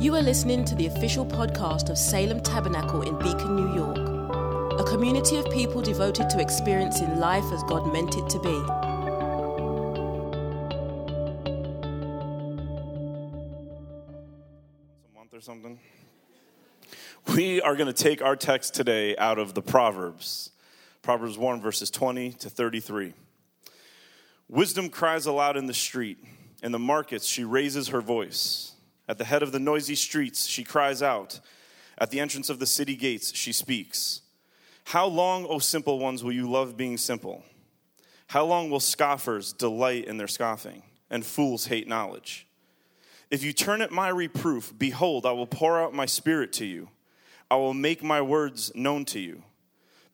You are listening to the official podcast of Salem Tabernacle in Beacon, New York, a community of people devoted to experiencing life as God meant it to be. a month or something. We are going to take our text today out of the Proverbs. Proverbs 1, verses 20 to 33. Wisdom cries aloud in the street. In the markets, she raises her voice. At the head of the noisy streets, she cries out. At the entrance of the city gates, she speaks. How long, O simple ones, will you love being simple? How long will scoffers delight in their scoffing, and fools hate knowledge? If you turn at my reproof, behold, I will pour out my spirit to you. I will make my words known to you.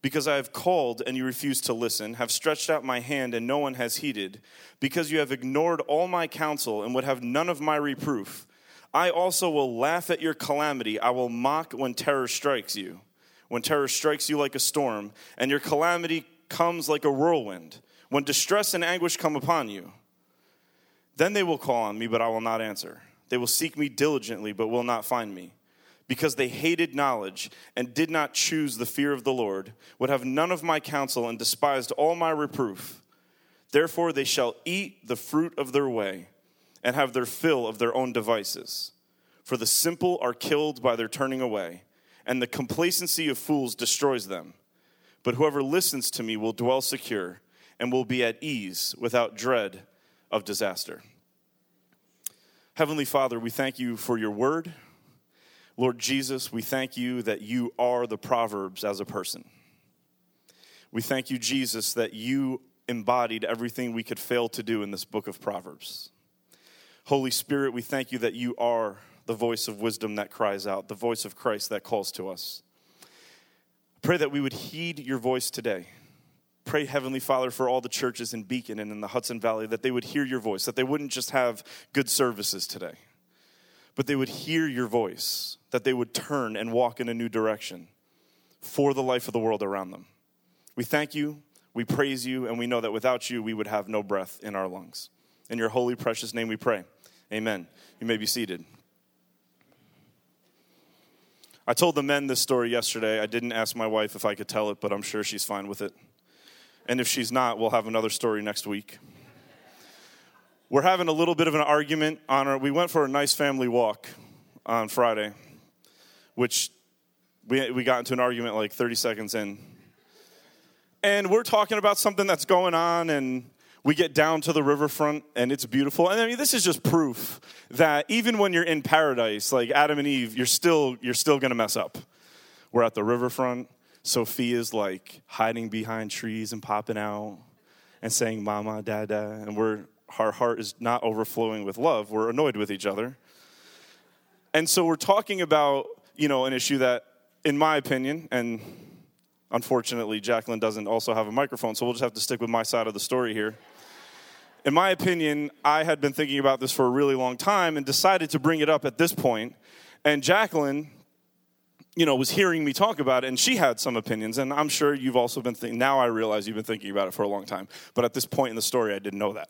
Because I have called and you refuse to listen, have stretched out my hand and no one has heeded, because you have ignored all my counsel and would have none of my reproof, I also will laugh at your calamity. I will mock when terror strikes you, when terror strikes you like a storm, and your calamity comes like a whirlwind, when distress and anguish come upon you. Then they will call on me, but I will not answer. They will seek me diligently, but will not find me. Because they hated knowledge and did not choose the fear of the Lord, would have none of my counsel, and despised all my reproof. Therefore they shall eat the fruit of their way, and have their fill of their own devices. For the simple are killed by their turning away, and the complacency of fools destroys them. But whoever listens to me will dwell secure, and will be at ease without dread of disaster. Heavenly Father, we thank you for your word. Lord Jesus, we thank you that you are the Proverbs as a person. We thank you, Jesus, that you embodied everything we could fail to do in this book of Proverbs. Holy Spirit, we thank you that you are the voice of wisdom that cries out, the voice of Christ that calls to us. Pray that we would heed your voice today pray, Heavenly Father, for all the churches in Beacon and in the Hudson Valley that they would hear your voice, that they wouldn't just have good services today, but they would hear your voice, that they would turn and walk in a new direction for the life of the world around them. We thank you, we praise you, and we know that without you, we would have no breath in our lungs. In your holy, precious name we pray. Amen. You may be seated. I told the men this story yesterday. I didn't ask my wife if I could tell it, but I'm sure she's fine with it. And if she's not, we'll have another story next week. We're having a little bit of an argument on our, we went for a nice family walk on Friday, which we, we got into an argument like 30 seconds in. And we're talking about something that's going on, and we get down to the riverfront, and it's beautiful. And I mean, this is just proof that even when you're in paradise, like Adam and Eve, you're still, you're still gonna mess up. We're at the riverfront Sophia's like hiding behind trees and popping out and saying mama, dada, and we're our heart is not overflowing with love. We're annoyed with each other. And so we're talking about, you know, an issue that, in my opinion, and unfortunately Jacqueline doesn't also have a microphone, so we'll just have to stick with my side of the story here. In my opinion, I had been thinking about this for a really long time and decided to bring it up at this point. And Jacqueline you know, was hearing me talk about it, and she had some opinions, and I'm sure you've also been thinking, now I realize you've been thinking about it for a long time. But at this point in the story, I didn't know that.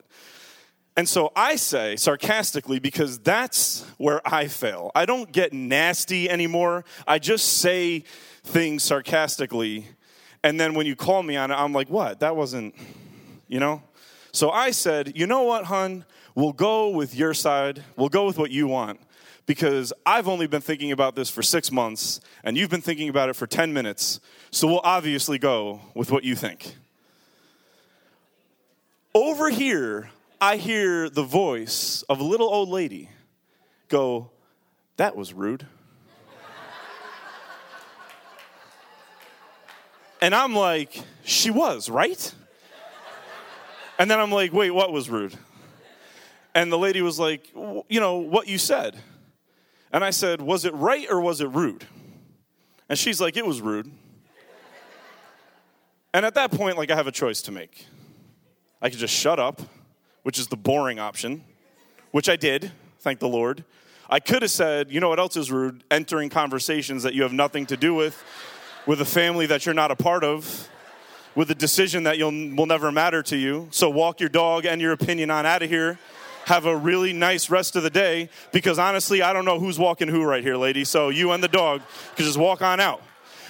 And so I say sarcastically because that's where I fail. I don't get nasty anymore. I just say things sarcastically. And then when you call me on it, I'm like, what? That wasn't, you know? So I said, you know what, hun? We'll go with your side. We'll go with what you want because I've only been thinking about this for six months and you've been thinking about it for 10 minutes, so we'll obviously go with what you think. Over here, I hear the voice of a little old lady go, That was rude. and I'm like, She was, right? And then I'm like, Wait, what was rude? And the lady was like, You know, what you said. And I said, Was it right or was it rude? And she's like, It was rude. and at that point, like, I have a choice to make. I could just shut up, which is the boring option, which I did, thank the Lord. I could have said, You know what else is rude? Entering conversations that you have nothing to do with, with a family that you're not a part of, with a decision that you'll, will never matter to you. So walk your dog and your opinion on out of here. Have a really nice rest of the day because honestly, I don't know who's walking who right here, lady. So you and the dog can just walk on out.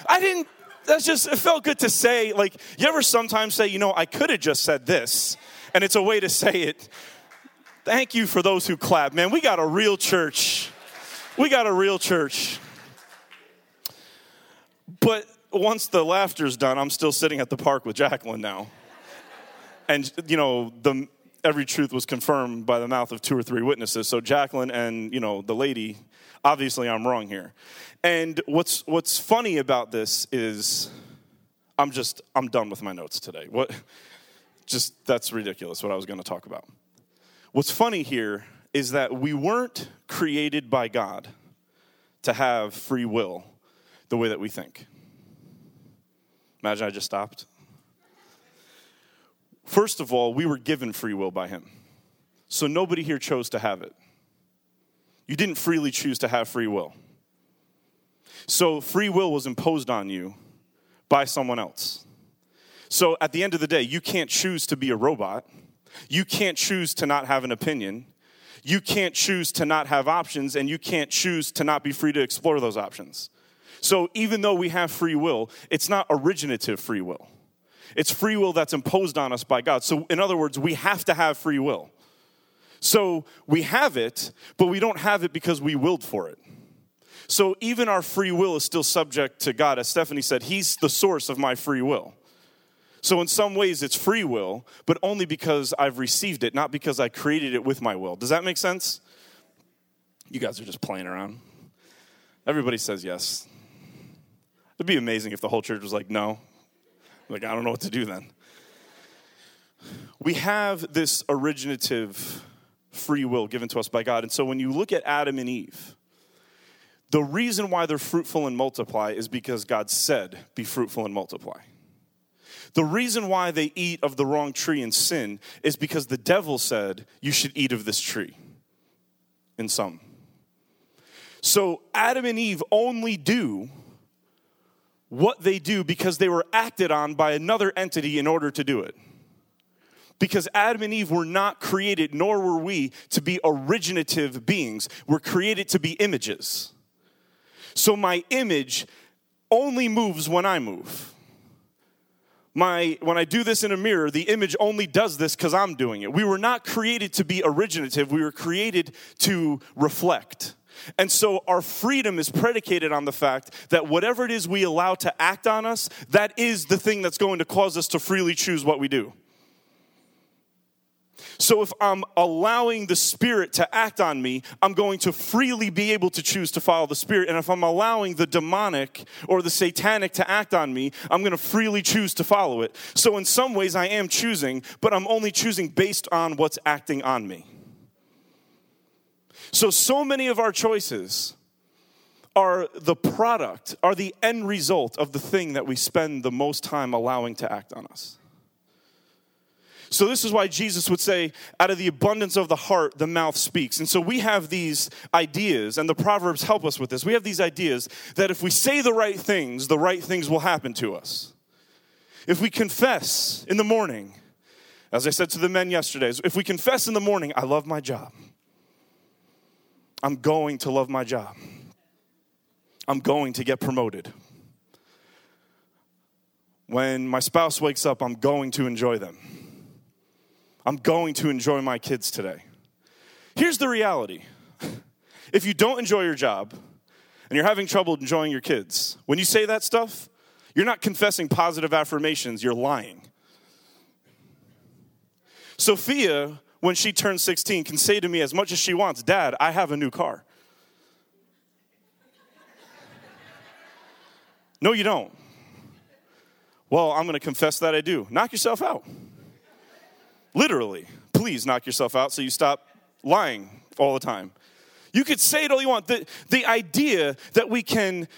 I didn't, that's just, it felt good to say. Like, you ever sometimes say, you know, I could have just said this, and it's a way to say it. Thank you for those who clap. Man, we got a real church. We got a real church. But once the laughter's done, I'm still sitting at the park with Jacqueline now. And, you know, the, every truth was confirmed by the mouth of two or three witnesses. So Jacqueline and, you know, the lady, obviously I'm wrong here. And what's, what's funny about this is I'm just, I'm done with my notes today. What, just, that's ridiculous what I was going to talk about. What's funny here is that we weren't created by God to have free will the way that we think. Imagine I just stopped. First of all, we were given free will by Him. So nobody here chose to have it. You didn't freely choose to have free will. So free will was imposed on you by someone else. So at the end of the day, you can't choose to be a robot. You can't choose to not have an opinion. You can't choose to not have options, and you can't choose to not be free to explore those options. So even though we have free will, it's not originative free will. It's free will that's imposed on us by God. So, in other words, we have to have free will. So we have it, but we don't have it because we willed for it. So even our free will is still subject to God. As Stephanie said, He's the source of my free will. So, in some ways, it's free will, but only because I've received it, not because I created it with my will. Does that make sense? You guys are just playing around. Everybody says yes. It'd be amazing if the whole church was like, no. Like, I don't know what to do then. We have this originative free will given to us by God. And so when you look at Adam and Eve, the reason why they're fruitful and multiply is because God said, Be fruitful and multiply. The reason why they eat of the wrong tree and sin is because the devil said, You should eat of this tree. In some. So Adam and Eve only do what they do because they were acted on by another entity in order to do it. Because Adam and Eve were not created, nor were we, to be originative beings. We're created to be images. So my image only moves when I move. My, when I do this in a mirror, the image only does this because I'm doing it. We were not created to be originative, we were created to reflect. And so our freedom is predicated on the fact that whatever it is we allow to act on us, that is the thing that's going to cause us to freely choose what we do. So if I'm allowing the Spirit to act on me, I'm going to freely be able to choose to follow the Spirit. And if I'm allowing the demonic or the satanic to act on me, I'm going to freely choose to follow it. So in some ways, I am choosing, but I'm only choosing based on what's acting on me. So, so many of our choices are the product, are the end result of the thing that we spend the most time allowing to act on us. So, this is why Jesus would say, out of the abundance of the heart, the mouth speaks. And so, we have these ideas, and the Proverbs help us with this. We have these ideas that if we say the right things, the right things will happen to us. If we confess in the morning, as I said to the men yesterday, if we confess in the morning, I love my job, I'm going to love my job. I'm going to get promoted. When my spouse wakes up, I'm going to enjoy them. I'm going to enjoy my kids today. Here's the reality if you don't enjoy your job and you're having trouble enjoying your kids, when you say that stuff, you're not confessing positive affirmations, you're lying. Sophia when she turns 16, can say to me as much as she wants, Dad, I have a new car. no, you don't. Well, I'm going to confess that I do. Knock yourself out. Literally. Please knock yourself out so you stop lying all the time. You could say it all you want. The, the idea that we can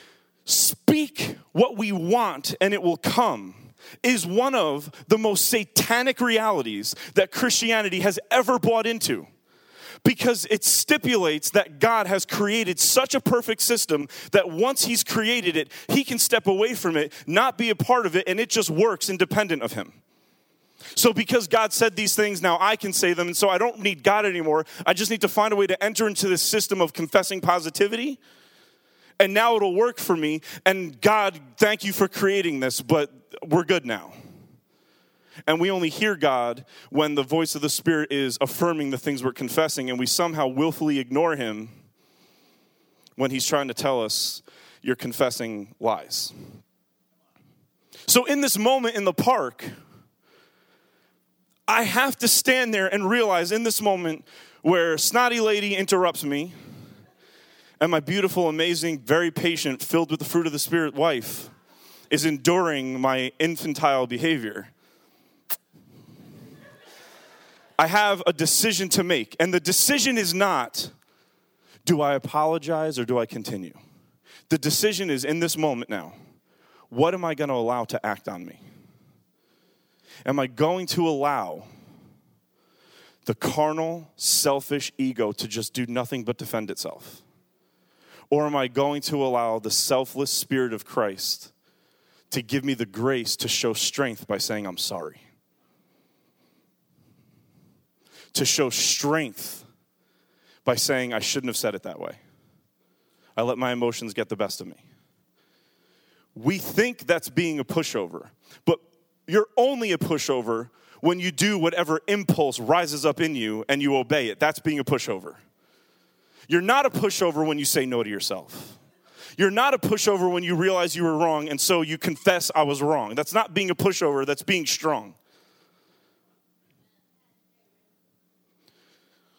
speak what we want and it will come is one of the most satanic realities that Christianity has ever bought into because it stipulates that God has created such a perfect system that once He's created it, He can step away from it, not be a part of it, and it just works independent of Him. So, because God said these things, now I can say them. And so I don't need God anymore. I just need to find a way to enter into this system of confessing positivity. And now it'll work for me. And God, thank you for creating this, but we're good now. And we only hear God when the voice of the Spirit is affirming the things we're confessing, and we somehow willfully ignore Him when He's trying to tell us you're confessing lies. So, in this moment in the park, I have to stand there and realize in this moment where snotty lady interrupts me, and my beautiful, amazing, very patient, filled with the fruit of the Spirit wife is enduring my infantile behavior. I have a decision to make. And the decision is not do I apologize or do I continue? The decision is in this moment now what am I going to allow to act on me? Am I going to allow the carnal, selfish ego to just do nothing but defend itself? Or am I going to allow the selfless spirit of Christ to give me the grace to show strength by saying, I'm sorry? to show strength by saying, I shouldn't have said it that way. I let my emotions get the best of me. We think that's being a pushover, but you're only a pushover when you do whatever impulse rises up in you and you obey it. That's being a pushover. You're not a pushover when you say no to yourself. You're not a pushover when you realize you were wrong and so you confess I was wrong. That's not being a pushover, that's being strong.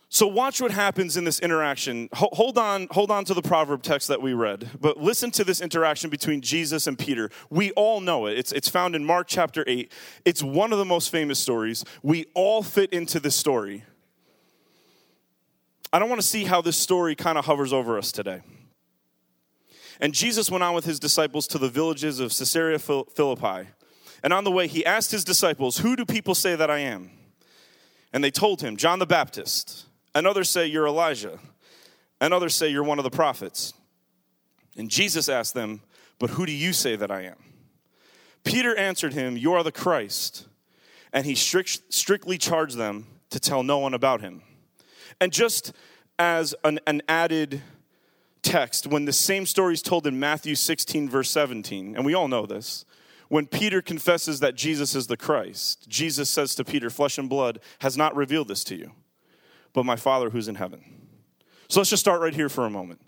So watch what happens in this interaction. Hold on, hold on to the proverb text that we read, but listen to this interaction between Jesus and Peter. We all know it. It's, it's found in Mark chapter 8. It's one of the most famous stories. We all fit into this story. I don't want to see how this story kind of hovers over us today. And Jesus went on with his disciples to the villages of Caesarea Philippi. And on the way, he asked his disciples, Who do people say that I am? And they told him, John the Baptist and others say you're Elijah, and others say you're one of the prophets. And Jesus asked them, But who do you say that I am? Peter answered him, You are the Christ. And he strict, strictly charged them to tell no one about him. And just as an, an added text, when the same story is told in Matthew 16, verse 17, and we all know this, when Peter confesses that Jesus is the Christ, Jesus says to Peter, Flesh and blood has not revealed this to you but my Father who's in heaven. So let's just start right here for a moment.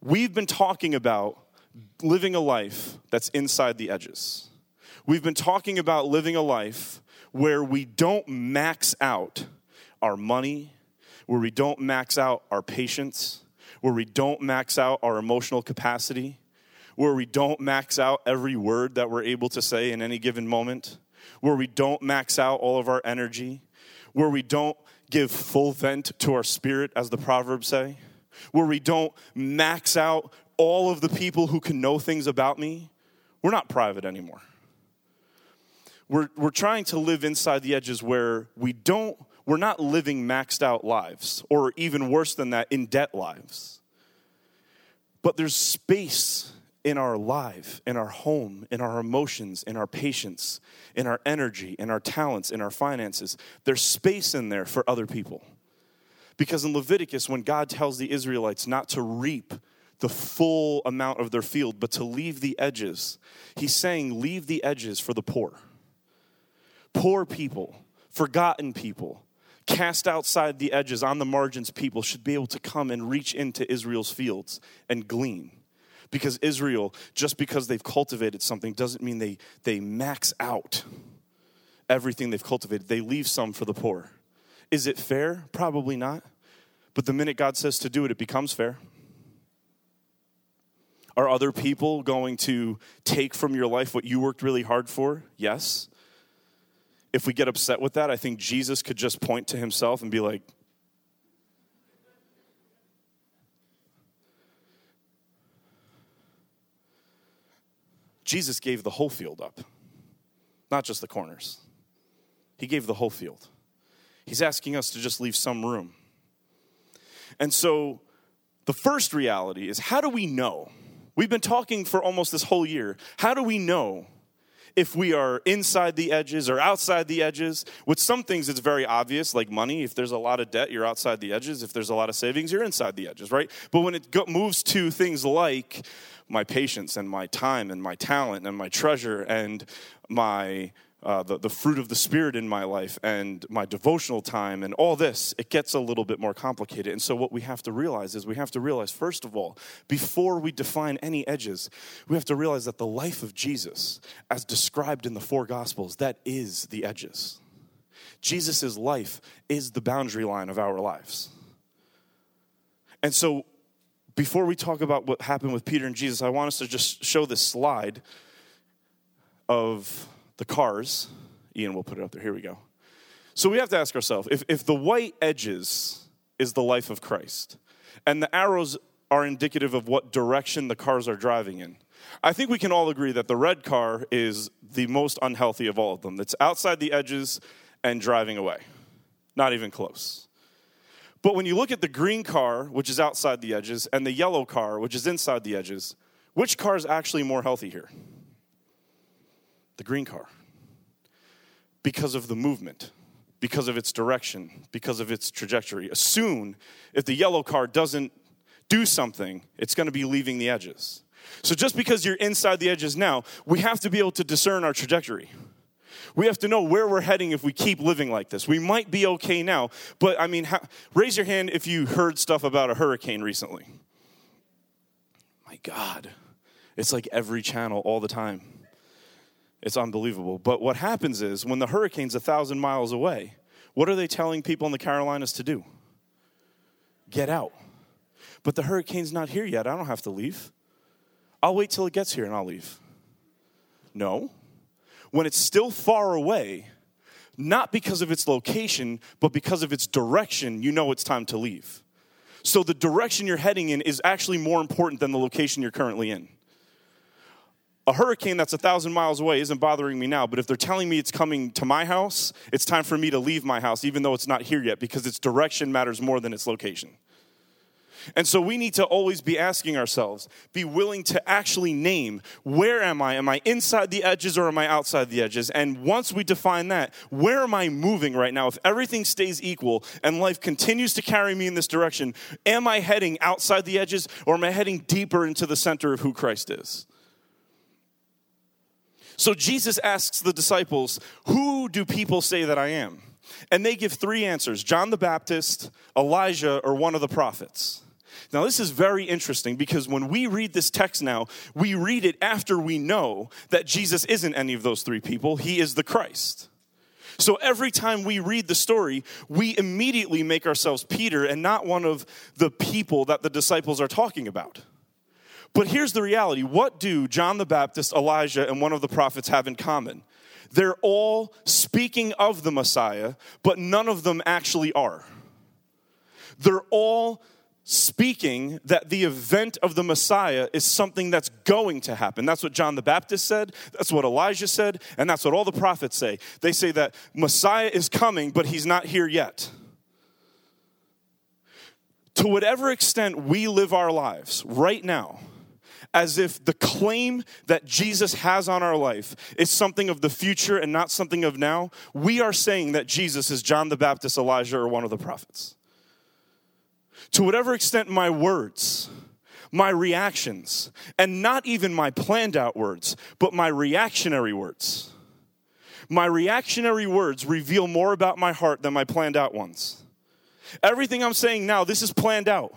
We've been talking about living a life that's inside the edges. We've been talking about living a life where we don't max out our money, where we don't max out our patience, where we don't max out our emotional capacity, where we don't max out every word that we're able to say in any given moment, where we don't max out all of our energy, where we don't give full vent to our spirit, as the Proverbs say, where we don't max out all of the people who can know things about me, we're not private anymore. We're, we're trying to live inside the edges where we don't, we're not living maxed out lives, or even worse than that, in debt lives. But there's space in our life, in our home, in our emotions, in our patience, in our energy, in our talents, in our finances. There's space in there for other people. Because in Leviticus, when God tells the Israelites not to reap the full amount of their field, but to leave the edges, he's saying, Leave the edges for the poor. Poor people, forgotten people, cast outside the edges, on the margins people should be able to come and reach into Israel's fields and glean because Israel, just because they've cultivated something, doesn't mean they, they max out everything they've cultivated. They leave some for the poor. Is it fair? Probably not. But the minute God says to do it, it becomes fair. Are other people going to take from your life what you worked really hard for? Yes. If we get upset with that, I think Jesus could just point to himself and be like, Jesus gave the whole field up, not just the corners. He gave the whole field. He's asking us to just leave some room. And so the first reality is how do we know? We've been talking for almost this whole year. How do we know if we are inside the edges or outside the edges. With some things, it's very obvious, like money. If there's a lot of debt, you're outside the edges. If there's a lot of savings, you're inside the edges, right? But when it moves to things like my patience and my time and my talent and my treasure and my uh, the, the fruit of the Spirit in my life and my devotional time and all this, it gets a little bit more complicated. And so, what we have to realize is we have to realize, first of all, before we define any edges, we have to realize that the life of Jesus, as described in the four Gospels, that is the edges. Jesus' life is the boundary line of our lives. And so, before we talk about what happened with Peter and Jesus, I want us to just show this slide of the cars. Ian will put it up there. Here we go. So we have to ask ourselves if, if the white edges is the life of Christ, and the arrows are indicative of what direction the cars are driving in, I think we can all agree that the red car is the most unhealthy of all of them. It's outside the edges and driving away. Not even close. But when you look at the green car, which is outside the edges, and the yellow car, which is inside the edges, which car is actually more healthy here? The green car. Because of the movement, because of its direction, because of its trajectory. Soon, if the yellow car doesn't do something, it's going to be leaving the edges. So just because you're inside the edges now, we have to be able to discern our trajectory. We have to know where we're heading if we keep living like this. We might be okay now, but I mean, how, raise your hand if you heard stuff about a hurricane recently. My God, it's like every channel all the time. It's unbelievable. But what happens is when the hurricane's a thousand miles away, what are they telling people in the Carolinas to do? Get out. But the hurricane's not here yet. I don't have to leave. I'll wait till it gets here and I'll leave. No when it's still far away, not because of its location, but because of its direction, you know it's time to leave. So the direction you're heading in is actually more important than the location you're currently in. A hurricane that's a thousand miles away isn't bothering me now, but if they're telling me it's coming to my house, it's time for me to leave my house, even though it's not here yet, because its direction matters more than its location. And so we need to always be asking ourselves, be willing to actually name where am I? Am I inside the edges or am I outside the edges? And once we define that, where am I moving right now? If everything stays equal and life continues to carry me in this direction, am I heading outside the edges or am I heading deeper into the center of who Christ is? So Jesus asks the disciples, Who do people say that I am? And they give three answers John the Baptist, Elijah, or one of the prophets. Now, this is very interesting because when we read this text now, we read it after we know that Jesus isn't any of those three people, he is the Christ. So every time we read the story, we immediately make ourselves Peter and not one of the people that the disciples are talking about. But here's the reality what do John the Baptist, Elijah, and one of the prophets have in common? They're all speaking of the Messiah, but none of them actually are. They're all speaking that the event of the Messiah is something that's going to happen. That's what John the Baptist said, that's what Elijah said, and that's what all the prophets say. They say that Messiah is coming, but he's not here yet. To whatever extent we live our lives right now, as if the claim that Jesus has on our life is something of the future and not something of now, we are saying that Jesus is John the Baptist, Elijah, or one of the prophets to whatever extent my words, my reactions, and not even my planned out words, but my reactionary words. My reactionary words reveal more about my heart than my planned out ones. Everything I'm saying now, this is planned out.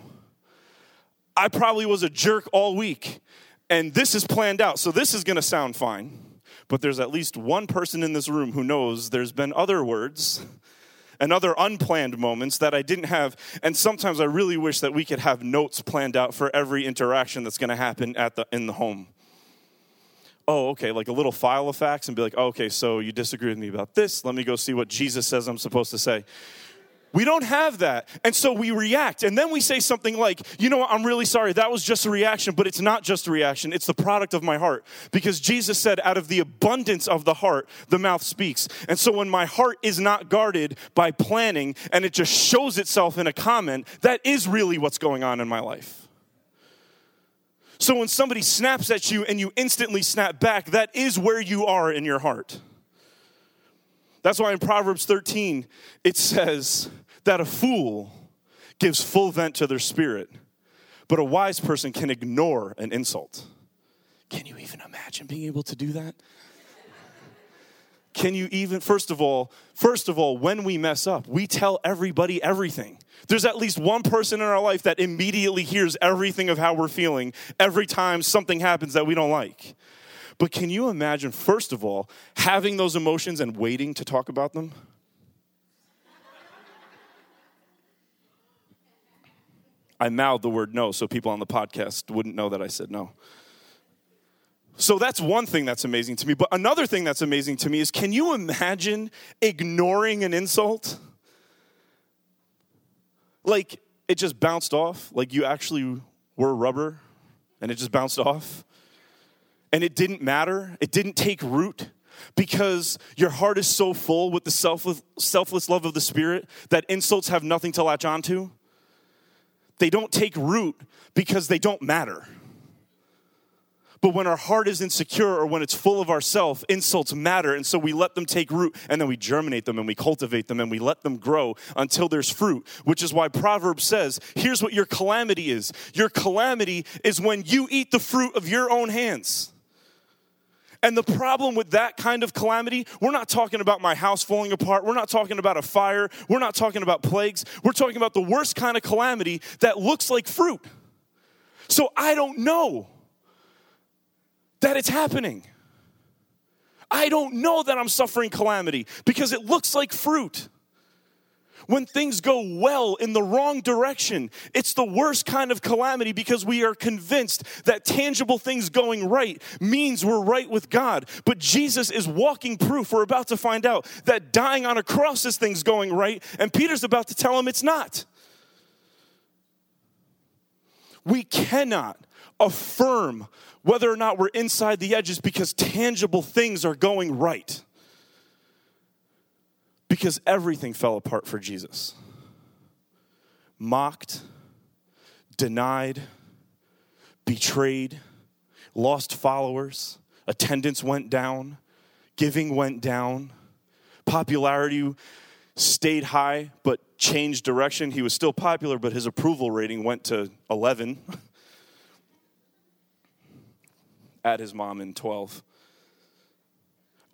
I probably was a jerk all week, and this is planned out, so this is gonna sound fine. But there's at least one person in this room who knows there's been other words and other unplanned moments that I didn't have. And sometimes I really wish that we could have notes planned out for every interaction that's going to happen at the, in the home. Oh, okay, like a little file of facts and be like, oh, okay, so you disagree with me about this. Let me go see what Jesus says I'm supposed to say. We don't have that. And so we react. And then we say something like, you know what, I'm really sorry. That was just a reaction, but it's not just a reaction. It's the product of my heart. Because Jesus said, out of the abundance of the heart, the mouth speaks. And so when my heart is not guarded by planning and it just shows itself in a comment, that is really what's going on in my life. So when somebody snaps at you and you instantly snap back, that is where you are in your heart. That's why in Proverbs 13, it says that a fool gives full vent to their spirit, but a wise person can ignore an insult. Can you even imagine being able to do that? Can you even, first of all, first of all, when we mess up, we tell everybody everything. There's at least one person in our life that immediately hears everything of how we're feeling every time something happens that we don't like. But can you imagine, first of all, having those emotions and waiting to talk about them? I mouthed the word no so people on the podcast wouldn't know that I said no. So that's one thing that's amazing to me. But another thing that's amazing to me is can you imagine ignoring an insult? Like it just bounced off, like you actually were rubber and it just bounced off. And it didn't matter, it didn't take root because your heart is so full with the selfless, selfless love of the Spirit that insults have nothing to latch onto. They don't take root because they don't matter. But when our heart is insecure or when it's full of ourself, insults matter. And so we let them take root and then we germinate them and we cultivate them and we let them grow until there's fruit, which is why Proverbs says here's what your calamity is your calamity is when you eat the fruit of your own hands. And the problem with that kind of calamity, we're not talking about my house falling apart. We're not talking about a fire. We're not talking about plagues. We're talking about the worst kind of calamity that looks like fruit. So I don't know that it's happening. I don't know that I'm suffering calamity because it looks like fruit. When things go well in the wrong direction, it's the worst kind of calamity because we are convinced that tangible things going right means we're right with God. But Jesus is walking proof. We're about to find out that dying on a cross is things going right, and Peter's about to tell him it's not. We cannot affirm whether or not we're inside the edges because tangible things are going right. Because everything fell apart for Jesus. Mocked, denied, betrayed, lost followers, attendance went down, giving went down, popularity stayed high but changed direction. He was still popular, but his approval rating went to 11. at his mom in 12.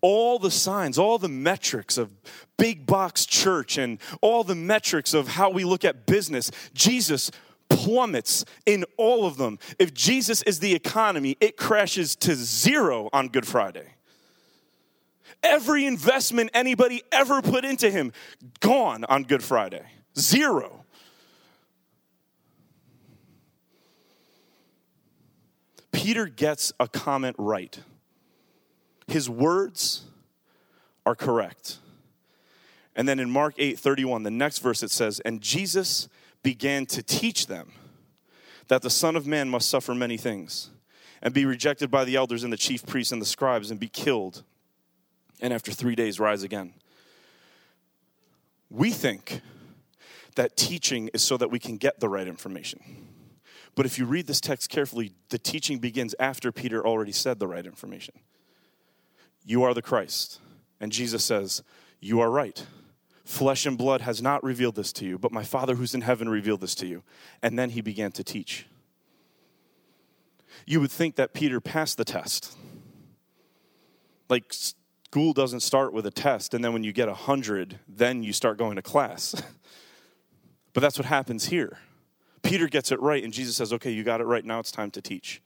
All the signs, all the metrics of big box church and all the metrics of how we look at business, Jesus plummets in all of them. If Jesus is the economy, it crashes to zero on Good Friday. Every investment anybody ever put into him, gone on Good Friday. Zero. Peter gets a comment right. His words are correct. And then in Mark 8 31, the next verse it says, And Jesus began to teach them that the Son of Man must suffer many things and be rejected by the elders and the chief priests and the scribes and be killed, and after three days rise again. We think that teaching is so that we can get the right information. But if you read this text carefully, the teaching begins after Peter already said the right information. You are the Christ. And Jesus says, You are right. Flesh and blood has not revealed this to you, but my Father who's in heaven revealed this to you. And then he began to teach. You would think that Peter passed the test. Like, school doesn't start with a test, and then when you get a 100, then you start going to class. but that's what happens here. Peter gets it right, and Jesus says, Okay, you got it right. Now it's time to teach.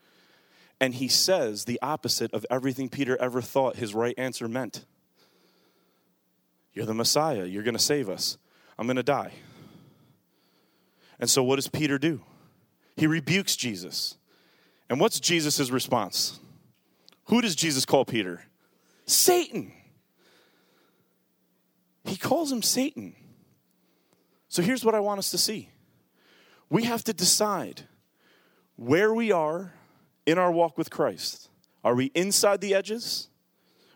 And he says the opposite of everything Peter ever thought his right answer meant. You're the Messiah. You're going to save us. I'm going to die. And so, what does Peter do? He rebukes Jesus. And what's Jesus' response? Who does Jesus call Peter? Satan. He calls him Satan. So, here's what I want us to see we have to decide where we are in our walk with Christ. Are we inside the edges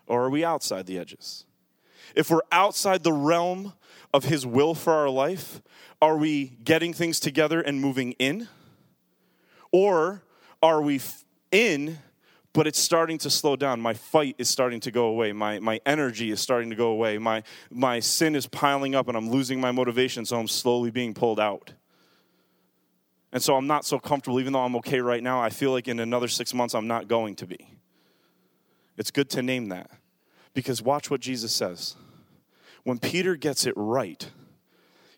or are we outside the edges? If we're outside the realm of His will for our life, are we getting things together and moving in? Or are we in but it's starting to slow down. My fight is starting to go away. My, my energy is starting to go away. My, my sin is piling up and I'm losing my motivation, so I'm slowly being pulled out. And so I'm not so comfortable, even though I'm okay right now. I feel like in another six months, I'm not going to be. It's good to name that because watch what Jesus says. When Peter gets it right,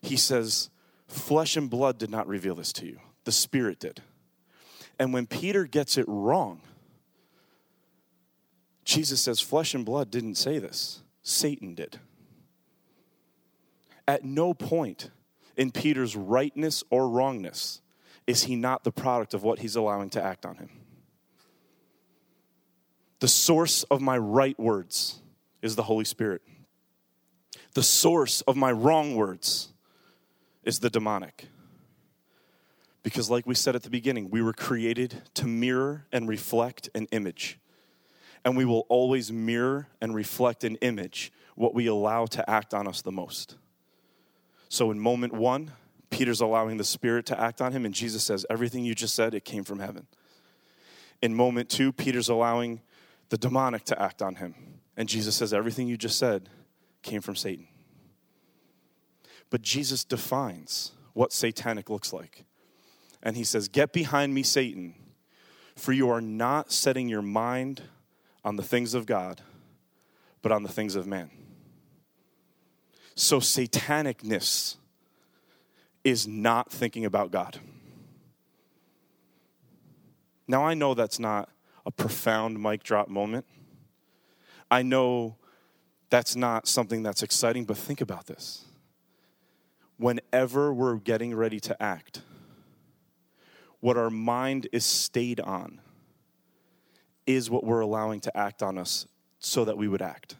he says, Flesh and blood did not reveal this to you, the Spirit did. And when Peter gets it wrong, Jesus says, Flesh and blood didn't say this, Satan did. At no point in Peter's rightness or wrongness is he not the product of what he's allowing to act on him. The source of my right words is the Holy Spirit. The source of my wrong words is the demonic. Because, like we said at the beginning, we were created to mirror and reflect an image and we will always mirror and reflect an image what we allow to act on us the most. So in moment one, Peter's allowing the Spirit to act on him, and Jesus says, Everything you just said, it came from heaven. In moment two, Peter's allowing the demonic to act on him, and Jesus says, Everything you just said came from Satan. But Jesus defines what satanic looks like. And he says, Get behind me, Satan, for you are not setting your mind on the things of God, but on the things of man. So, satanicness is not thinking about God. Now, I know that's not a profound mic drop moment. I know that's not something that's exciting, but think about this. Whenever we're getting ready to act, what our mind is stayed on is what we're allowing to act on us so that we would act.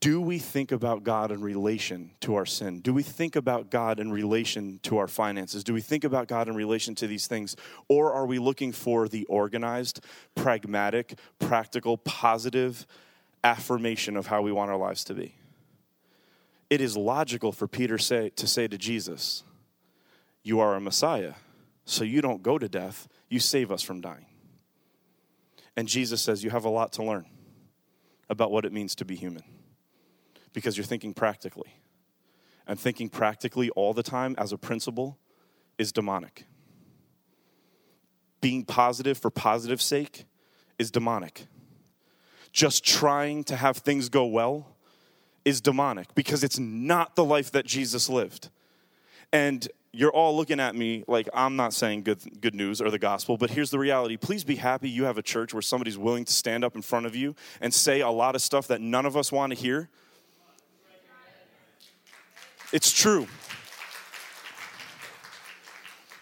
Do we think about God in relation to our sin? Do we think about God in relation to our finances? Do we think about God in relation to these things? Or are we looking for the organized, pragmatic, practical, positive affirmation of how we want our lives to be? It is logical for Peter say, to say to Jesus, You are a Messiah, so you don't go to death, you save us from dying. And Jesus says, You have a lot to learn about what it means to be human because you're thinking practically. And thinking practically all the time as a principle is demonic. Being positive for positive sake is demonic. Just trying to have things go well is demonic because it's not the life that Jesus lived. And you're all looking at me like I'm not saying good, good news or the gospel, but here's the reality. Please be happy you have a church where somebody's willing to stand up in front of you and say a lot of stuff that none of us want to hear. It's true.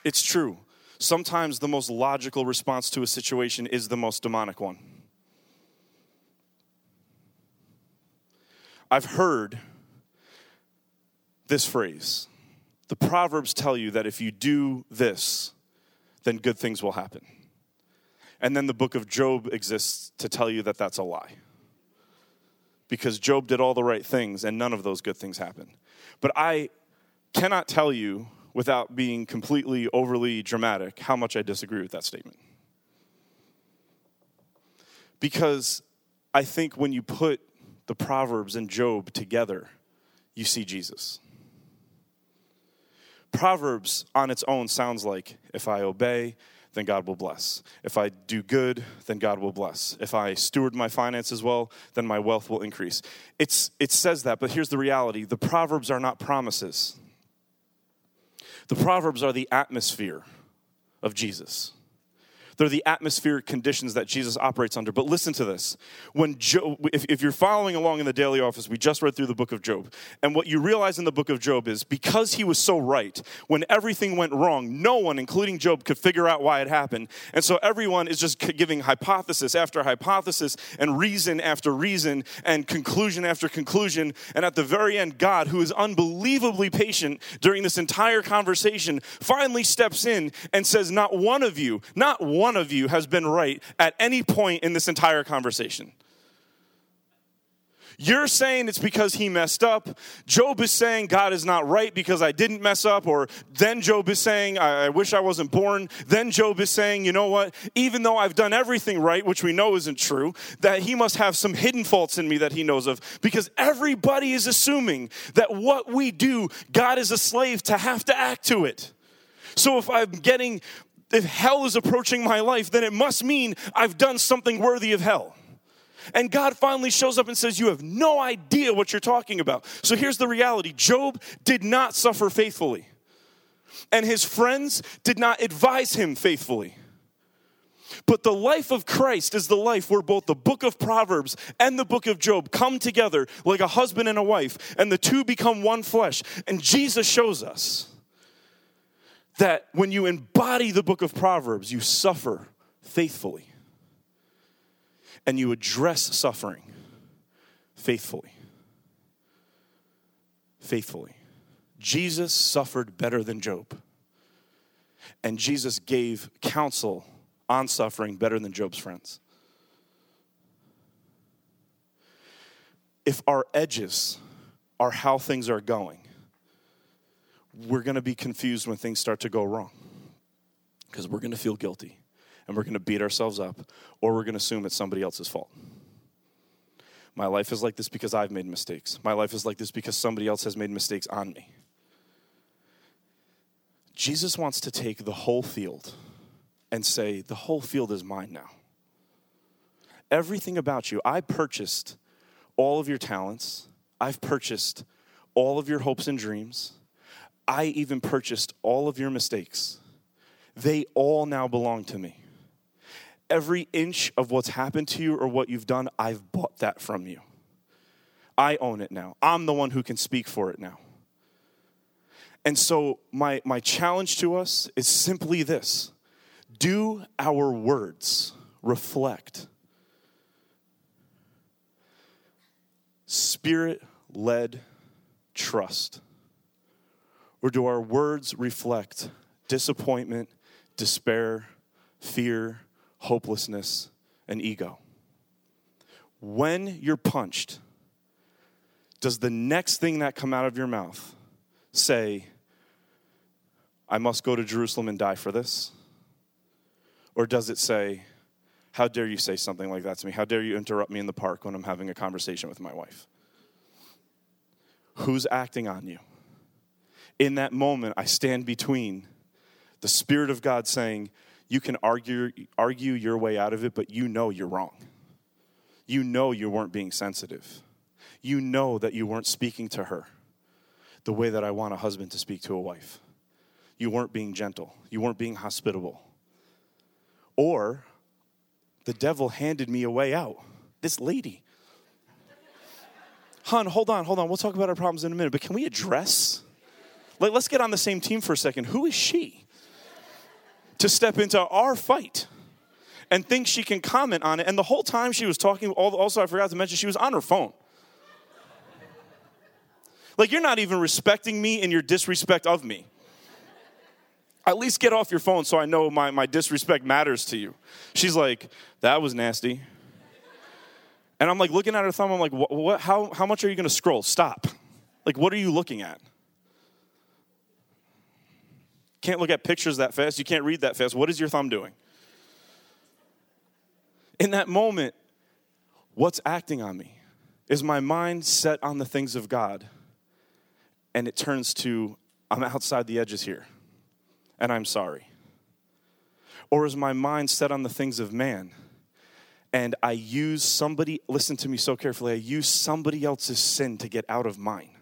It's true. Sometimes the most logical response to a situation is the most demonic one. I've heard this phrase the Proverbs tell you that if you do this, then good things will happen. And then the book of Job exists to tell you that that's a lie. Because Job did all the right things and none of those good things happened. But I cannot tell you without being completely overly dramatic how much I disagree with that statement. Because I think when you put the Proverbs and Job together, you see Jesus. Proverbs on its own sounds like if I obey, then God will bless. If I do good, then God will bless. If I steward my finances well, then my wealth will increase. It's, it says that, but here's the reality the Proverbs are not promises, the Proverbs are the atmosphere of Jesus. They're the atmospheric conditions that Jesus operates under. But listen to this. When Job, if, if you're following along in the daily office, we just read through the book of Job. And what you realize in the book of Job is because he was so right, when everything went wrong, no one, including Job, could figure out why it happened. And so everyone is just giving hypothesis after hypothesis and reason after reason and conclusion after conclusion. And at the very end, God, who is unbelievably patient during this entire conversation, finally steps in and says, Not one of you, not one one of you has been right at any point in this entire conversation. You're saying it's because he messed up. Job is saying God is not right because I didn't mess up. Or then Job is saying, I, I wish I wasn't born. Then Job is saying, you know what? Even though I've done everything right, which we know isn't true, that he must have some hidden faults in me that he knows of. Because everybody is assuming that what we do, God is a slave to have to act to it. So if I'm getting, if hell is approaching my life, then it must mean I've done something worthy of hell. And God finally shows up and says, You have no idea what you're talking about. So here's the reality Job did not suffer faithfully, and his friends did not advise him faithfully. But the life of Christ is the life where both the book of Proverbs and the book of Job come together like a husband and a wife, and the two become one flesh. And Jesus shows us that when you embody the book of Proverbs, you suffer faithfully and you address suffering faithfully. Faithfully. Jesus suffered better than Job. And Jesus gave counsel on suffering better than Job's friends. If our edges are how things are going, we're going to be confused when things start to go wrong because we're going to feel guilty and we're going to beat ourselves up or we're going to assume it's somebody else's fault. My life is like this because I've made mistakes. My life is like this because somebody else has made mistakes on me. Jesus wants to take the whole field and say, The whole field is mine now. Everything about you, I purchased all of your talents, I've purchased all of your hopes and dreams, I even purchased all of your mistakes. They all now belong to me every inch of what's happened to you or what you've done, I've bought that from you. I own it now. I'm the one who can speak for it now. And so, my, my challenge to us is simply this do our words reflect spirit led trust? Or do our words reflect disappointment, despair, fear, hopelessness, and ego. When you're punched, does the next thing that come out of your mouth say, I must go to Jerusalem and die for this? Or does it say, How dare you say something like that to me? How dare you interrupt me in the park when I'm having a conversation with my wife? Who's acting on you? In that moment, I stand between the Spirit of God saying, you can argue, argue your way out of it, but you know you're wrong. You know you weren't being sensitive. You know that you weren't speaking to her the way that I want a husband to speak to a wife. You weren't being gentle. You weren't being hospitable. Or the devil handed me a way out. This lady. Hun, hold on, hold on. We'll talk about our problems in a minute, but can we address? Like, let's get on the same team for a second. Who is she? to step into our fight and think she can comment on it. And the whole time she was talking, also, I forgot to mention, she was on her phone. Like, you're not even respecting me in your disrespect of me. At least get off your phone so I know my, my disrespect matters to you. She's like, that was nasty. And I'm like looking at her thumb, I'm like, what, what how, how much are you gonna scroll? Stop. Like, what are you looking at? Can't look at pictures that fast. You can't read that fast. What is your thumb doing? In that moment, what's acting on me? Is my mind set on the things of God and it turns to, I'm outside the edges here and I'm sorry? Or is my mind set on the things of man and I use somebody, listen to me so carefully, I use somebody else's sin to get out of mine?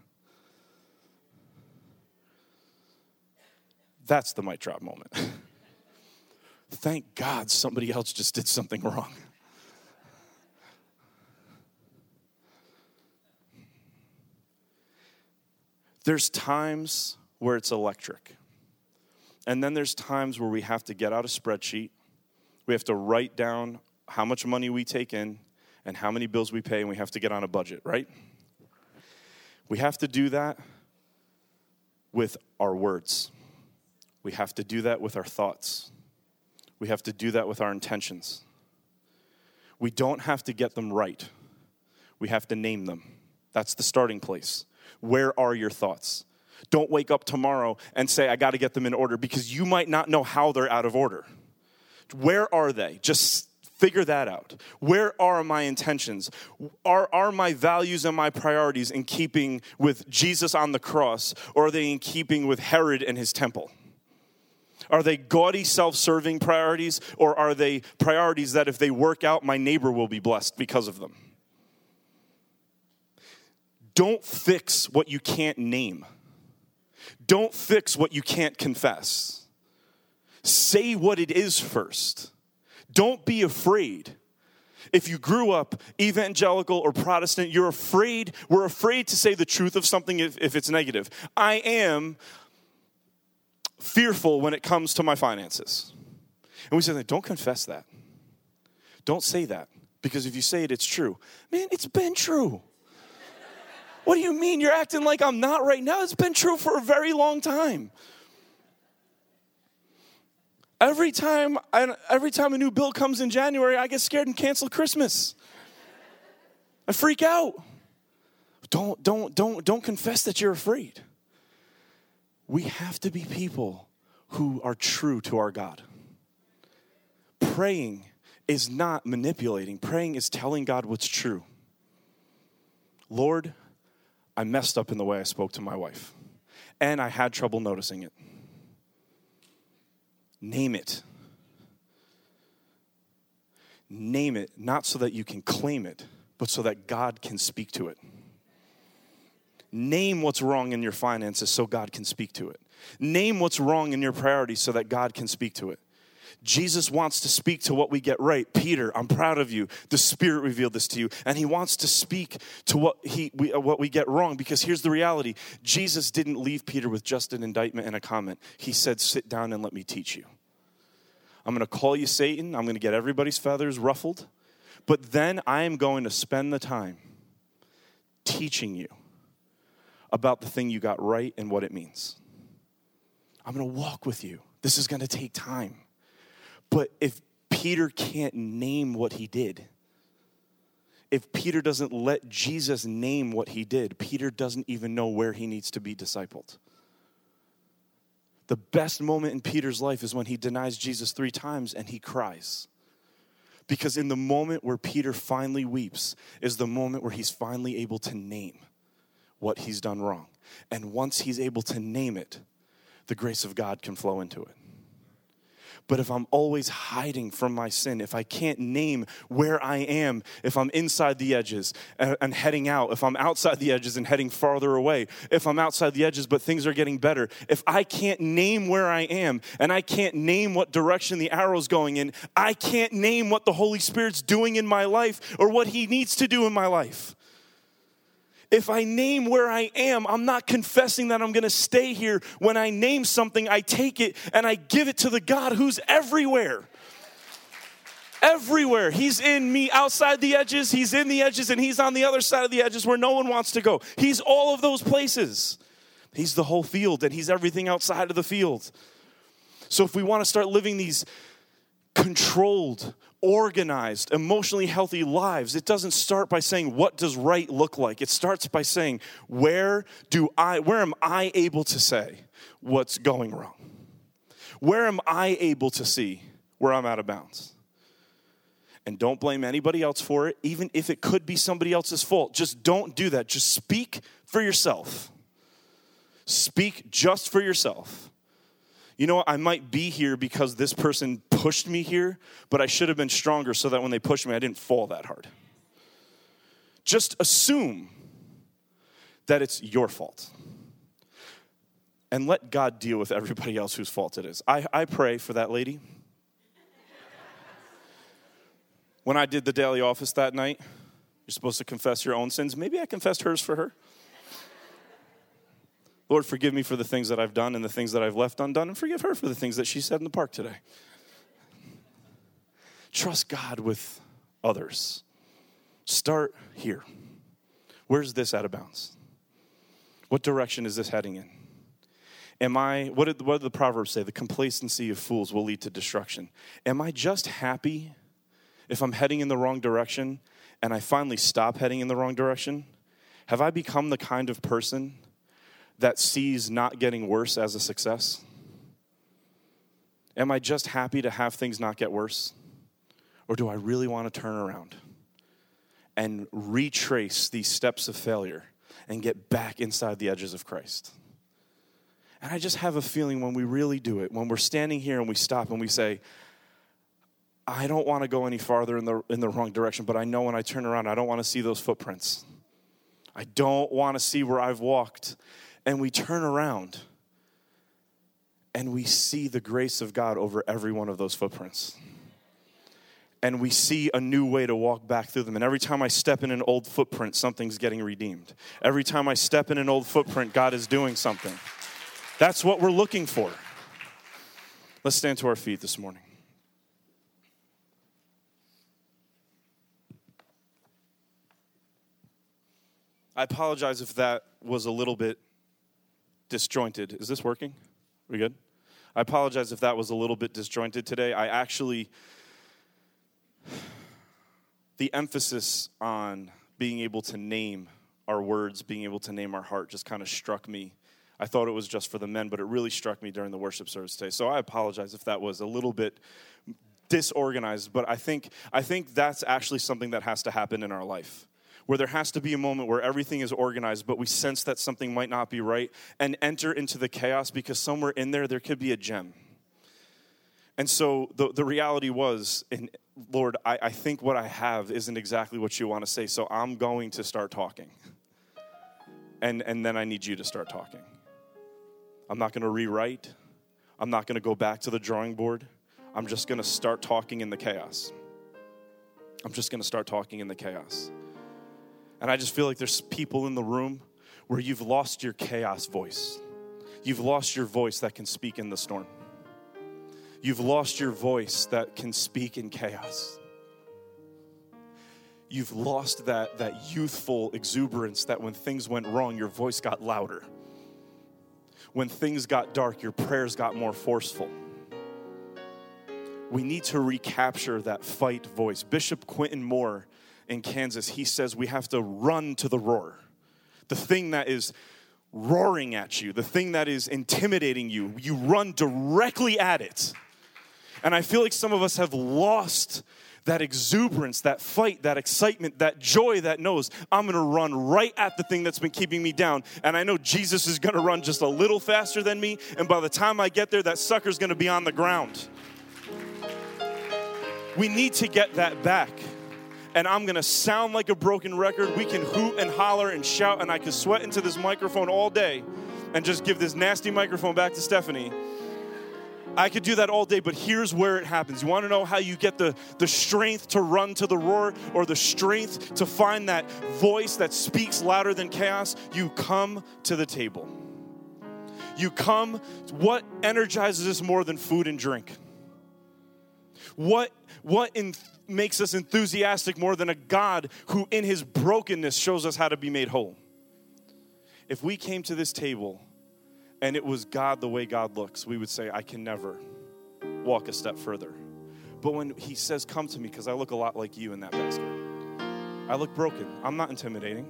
That's the mic drop moment. Thank God somebody else just did something wrong. There's times where it's electric. And then there's times where we have to get out a spreadsheet. We have to write down how much money we take in and how many bills we pay, and we have to get on a budget, right? We have to do that with our words. We have to do that with our thoughts. We have to do that with our intentions. We don't have to get them right. We have to name them. That's the starting place. Where are your thoughts? Don't wake up tomorrow and say, I got to get them in order because you might not know how they're out of order. Where are they? Just figure that out. Where are my intentions? Are, are my values and my priorities in keeping with Jesus on the cross, or are they in keeping with Herod and his temple? Are they gaudy, self serving priorities, or are they priorities that if they work out, my neighbor will be blessed because of them? Don't fix what you can't name. Don't fix what you can't confess. Say what it is first. Don't be afraid. If you grew up evangelical or Protestant, you're afraid, we're afraid to say the truth of something if, if it's negative. I am fearful when it comes to my finances. And we say, don't confess that. Don't say that. Because if you say it, it's true. Man, it's been true. What do you mean you're acting like I'm not right now? It's been true for a very long time. Every time, I, every time a new bill comes in January, I get scared and cancel Christmas. I freak out. Don't, don't, don't, don't confess that you're afraid. We have to be people who are true to our God. Praying is not manipulating, praying is telling God what's true. Lord, I messed up in the way I spoke to my wife, and I had trouble noticing it. Name it. Name it, not so that you can claim it, but so that God can speak to it. Name what's wrong in your finances so God can speak to it. Name what's wrong in your priorities so that God can speak to it. Jesus wants to speak to what we get right. Peter, I'm proud of you. The Spirit revealed this to you. And he wants to speak to what, he, we, uh, what we get wrong because here's the reality Jesus didn't leave Peter with just an indictment and a comment. He said, Sit down and let me teach you. I'm going to call you Satan. I'm going to get everybody's feathers ruffled. But then I am going to spend the time teaching you about the thing you got right and what it means. I'm going to walk with you. This is going to take time. But if Peter can't name what he did, if Peter doesn't let Jesus name what he did, Peter doesn't even know where he needs to be discipled. The best moment in Peter's life is when he denies Jesus three times and he cries. Because in the moment where Peter finally weeps is the moment where he's finally able to name what he's done wrong. And once he's able to name it, the grace of God can flow into it. But if I'm always hiding from my sin, if I can't name where I am, if I'm inside the edges and, heading out, if I'm outside the edges and heading farther away, if I'm outside the edges but things are getting better, if I can't name where I am and I can't name what direction the arrow's going in, I can't name what the Holy Spirit's doing in my life or what He needs to do in my life. If I name where I am, I'm not confessing that I'm going to stay here. When I name something, I take it and I give it to the God who's everywhere. Everywhere. He's in me outside the edges, He's in the edges, and He's on the other side of the edges where no one wants to go. He's all of those places. He's the whole field, and He's everything outside of the field. So if we want to start living these controlled, organized, emotionally healthy lives, it doesn't start by saying what does right look like. It starts by saying where do I where am I able to say what's going wrong? Where am I able to see where I'm out of bounds? And don't blame anybody else for it, even if it could be somebody else's fault. Just don't do that. Just speak for yourself. Speak just for yourself you know what, I might be here because this person pushed me here, but I should have been stronger so that when they pushed me, I didn't fall that hard. Just assume that it's your fault. And let God deal with everybody else whose fault it is. I, I pray for that lady. when I did the daily office that night, you're supposed to confess your own sins. Maybe I confessed hers for her. Lord, forgive me for the things that I've done and the things that I've left undone, and forgive her for the things that she said in the park today. Trust God with others. Start here. Where's this out of bounds? What direction is this heading in? Am I, what did, what did the Proverbs say? The complacency of fools will lead to destruction. Am I just happy if I'm heading in the wrong direction and I finally stop heading in the wrong direction, have I become the kind of person that sees not getting worse as a success? Am I just happy to have things not get worse? Or do I really want to turn around and retrace these steps of failure and get back inside the edges of Christ? And I just have a feeling when we really do it, when we're standing here and we stop and we say, I don't want to go any farther in the, in the wrong direction, but I know when I turn around, I don't want to see those footprints. I don't want to see where I've walked. And we turn around and we see the grace of God over every one of those footprints. And we see a new way to walk back through them. And every time I step in an old footprint, something's getting redeemed. Every time I step in an old footprint, God is doing something. That's what we're looking for. Let's stand to our feet this morning. I apologize if that was a little bit disjointed. Is this working? We good? I apologize if that was a little bit disjointed today. I actually, the emphasis on being able to name our words, being able to name our heart, just kind of struck me. I thought it was just for the men, but it really struck me during the worship service today. So I apologize if that was a little bit disorganized, but I think I think that's actually something that has to happen in our life where there has to be a moment where everything is organized, but we sense that something might not be right, and enter into the chaos because somewhere in there, there could be a gem. And so the, the reality was, and Lord, I, I think what I have isn't exactly what you want to say, so I'm going to start talking. And, and then I need you to start talking. I'm not going to rewrite. I'm not going to go back to the drawing board. I'm just going to start talking in the chaos. I'm just going to start talking in the chaos. And I just feel like there's people in the room where you've lost your chaos voice. You've lost your voice that can speak in the storm. You've lost your voice that can speak in chaos. You've lost that, that youthful exuberance that when things went wrong, your voice got louder. When things got dark, your prayers got more forceful. We need to recapture that fight voice. Bishop Quentin Moore in Kansas, he says we have to run to the roar. The thing that is roaring at you, the thing that is intimidating you, you run directly at it. And I feel like some of us have lost that exuberance, that fight, that excitement, that joy that knows I'm gonna run right at the thing that's been keeping me down. And I know Jesus is gonna run just a little faster than me. And by the time I get there, that sucker's gonna be on the ground. We need to get that back and I'm gonna sound like a broken record. We can hoot and holler and shout, and I can sweat into this microphone all day and just give this nasty microphone back to Stephanie. I could do that all day, but here's where it happens. You wanna know how you get the, the strength to run to the roar or the strength to find that voice that speaks louder than chaos? You come to the table. You come, what energizes us more than food and drink? What, what in, makes us enthusiastic more than a God who, in his brokenness, shows us how to be made whole? If we came to this table and it was God the way God looks, we would say, I can never walk a step further. But when he says, Come to me, because I look a lot like you in that basket, I look broken. I'm not intimidating.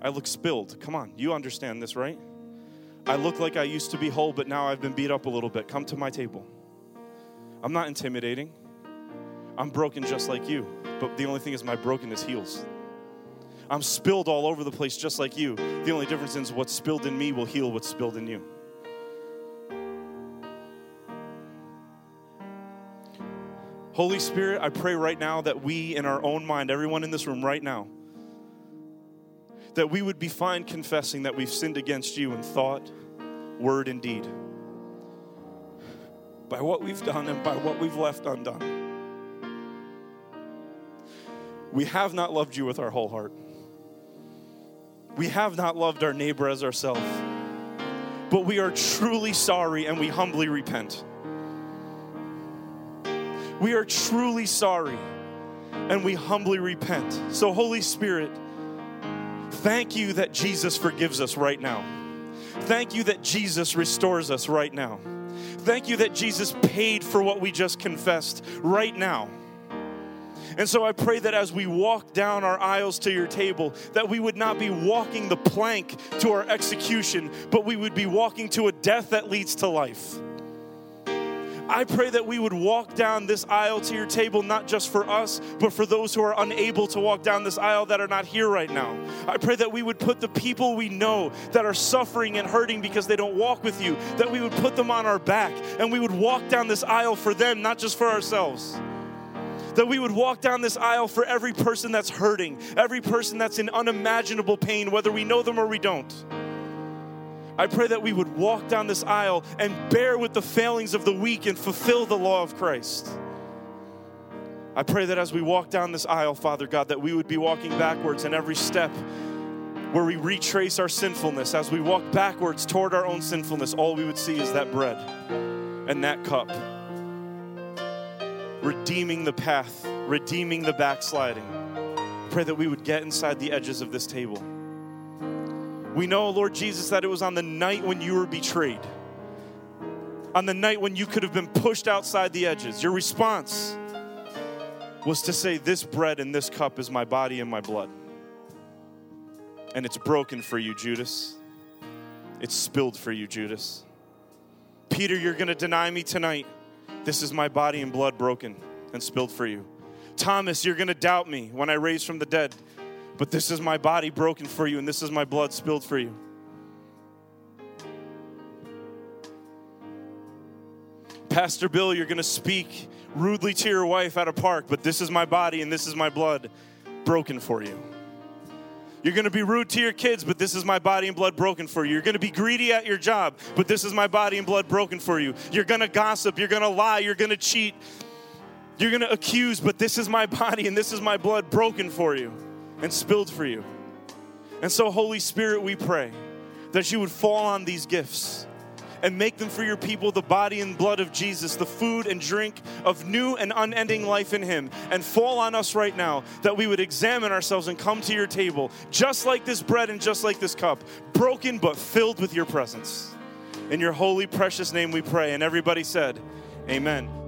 I look spilled. Come on, you understand this, right? I look like I used to be whole, but now I've been beat up a little bit. Come to my table. I'm not intimidating. I'm broken just like you, but the only thing is my brokenness heals. I'm spilled all over the place just like you. The only difference is what's spilled in me will heal what's spilled in you. Holy Spirit, I pray right now that we, in our own mind, everyone in this room right now, that we would be fine confessing that we've sinned against you in thought, word, and deed by what we've done and by what we've left undone. We have not loved you with our whole heart. We have not loved our neighbor as ourselves. But we are truly sorry and we humbly repent. We are truly sorry and we humbly repent. So, Holy Spirit, thank you that Jesus forgives us right now. Thank you that Jesus restores us right now. Thank you that Jesus paid for what we just confessed right now. And so I pray that as we walk down our aisles to your table, that we would not be walking the plank to our execution, but we would be walking to a death that leads to life. I pray that we would walk down this aisle to your table, not just for us, but for those who are unable to walk down this aisle that are not here right now. I pray that we would put the people we know that are suffering and hurting because they don't walk with you, that we would put them on our back and we would walk down this aisle for them, not just for ourselves that we would walk down this aisle for every person that's hurting, every person that's in unimaginable pain, whether we know them or we don't. I pray that we would walk down this aisle and bear with the failings of the weak and fulfill the law of Christ. I pray that as we walk down this aisle, Father God, that we would be walking backwards in every step where we retrace our sinfulness. As we walk backwards toward our own sinfulness, all we would see is that bread and that cup, redeeming the path, redeeming the backsliding. Pray that we would get inside the edges of this table. We know, Lord Jesus, that it was on the night when you were betrayed, on the night when you could have been pushed outside the edges. Your response was to say, This bread and this cup is my body and my blood. And it's broken for you, Judas. It's spilled for you, Judas. Peter, you're going to deny me tonight. This is my body and blood broken and spilled for you. Thomas, you're going to doubt me when I raise from the dead. But this is my body broken for you, and this is my blood spilled for you. Pastor Bill, you're going to speak rudely to your wife at a park, but this is my body and this is my blood broken for you. You're going to be rude to your kids, but this is my body and blood broken for you. You're going to be greedy at your job, but this is my body and blood broken for you. You're going to gossip, you're going to lie, you're going to cheat, you're going to accuse, but this is my body and this is my blood broken for you and spilled for you. And so, Holy Spirit, we pray that you would fall on these gifts and make them for your people the body and blood of Jesus, the food and drink of new and unending life in Him. And fall on us right now that we would examine ourselves and come to your table, just like this bread and just like this cup, broken but filled with your presence. In your holy, precious name we pray. And everybody said, Amen.